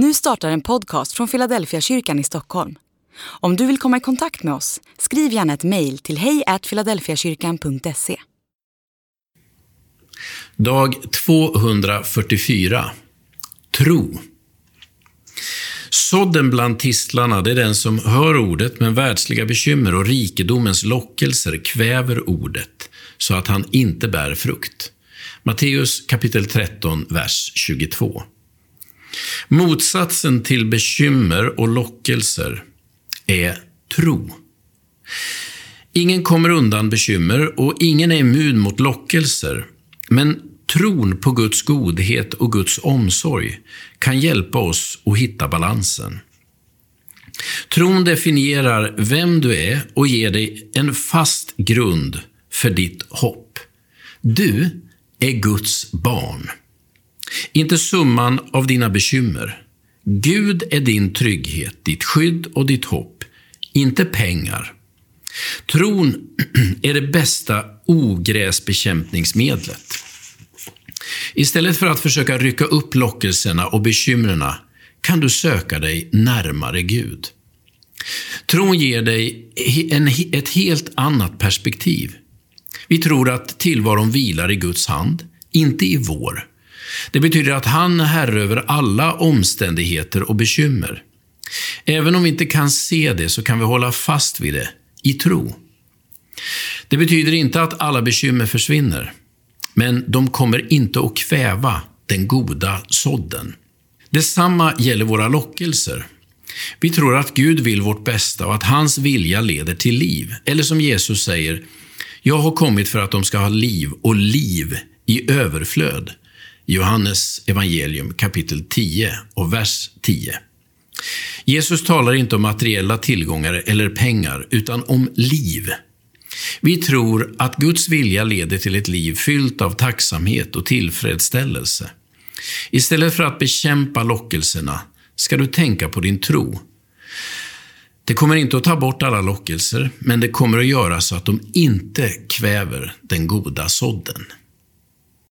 Nu startar en podcast från Philadelphia kyrkan i Stockholm. Om du vill komma i kontakt med oss, skriv gärna ett mejl till hejfiladelfiakyrkan.se. Dag 244. Tro. Sådden bland tistlarna, det är den som hör ordet, men världsliga bekymmer och rikedomens lockelser kväver ordet, så att han inte bär frukt. Matteus kapitel 13, vers 22. Motsatsen till bekymmer och lockelser är tro. Ingen kommer undan bekymmer och ingen är immun mot lockelser. Men tron på Guds godhet och Guds omsorg kan hjälpa oss att hitta balansen. Tron definierar vem du är och ger dig en fast grund för ditt hopp. Du är Guds barn. Inte summan av dina bekymmer. Gud är din trygghet, ditt skydd och ditt hopp, inte pengar. Tron är det bästa ogräsbekämpningsmedlet. Istället för att försöka rycka upp lockelserna och bekymren kan du söka dig närmare Gud. Tron ger dig en, ett helt annat perspektiv. Vi tror att tillvaron vilar i Guds hand, inte i vår. Det betyder att han är herre över alla omständigheter och bekymmer. Även om vi inte kan se det så kan vi hålla fast vid det, i tro. Det betyder inte att alla bekymmer försvinner, men de kommer inte att kväva den goda sådden. Detsamma gäller våra lockelser. Vi tror att Gud vill vårt bästa och att hans vilja leder till liv. Eller som Jesus säger, jag har kommit för att de ska ha liv och liv i överflöd. Johannes evangelium kapitel 10 och vers 10. Jesus talar inte om materiella tillgångar eller pengar, utan om liv. Vi tror att Guds vilja leder till ett liv fyllt av tacksamhet och tillfredsställelse. Istället för att bekämpa lockelserna ska du tänka på din tro. Det kommer inte att ta bort alla lockelser, men det kommer att göra så att de inte kväver den goda sådden.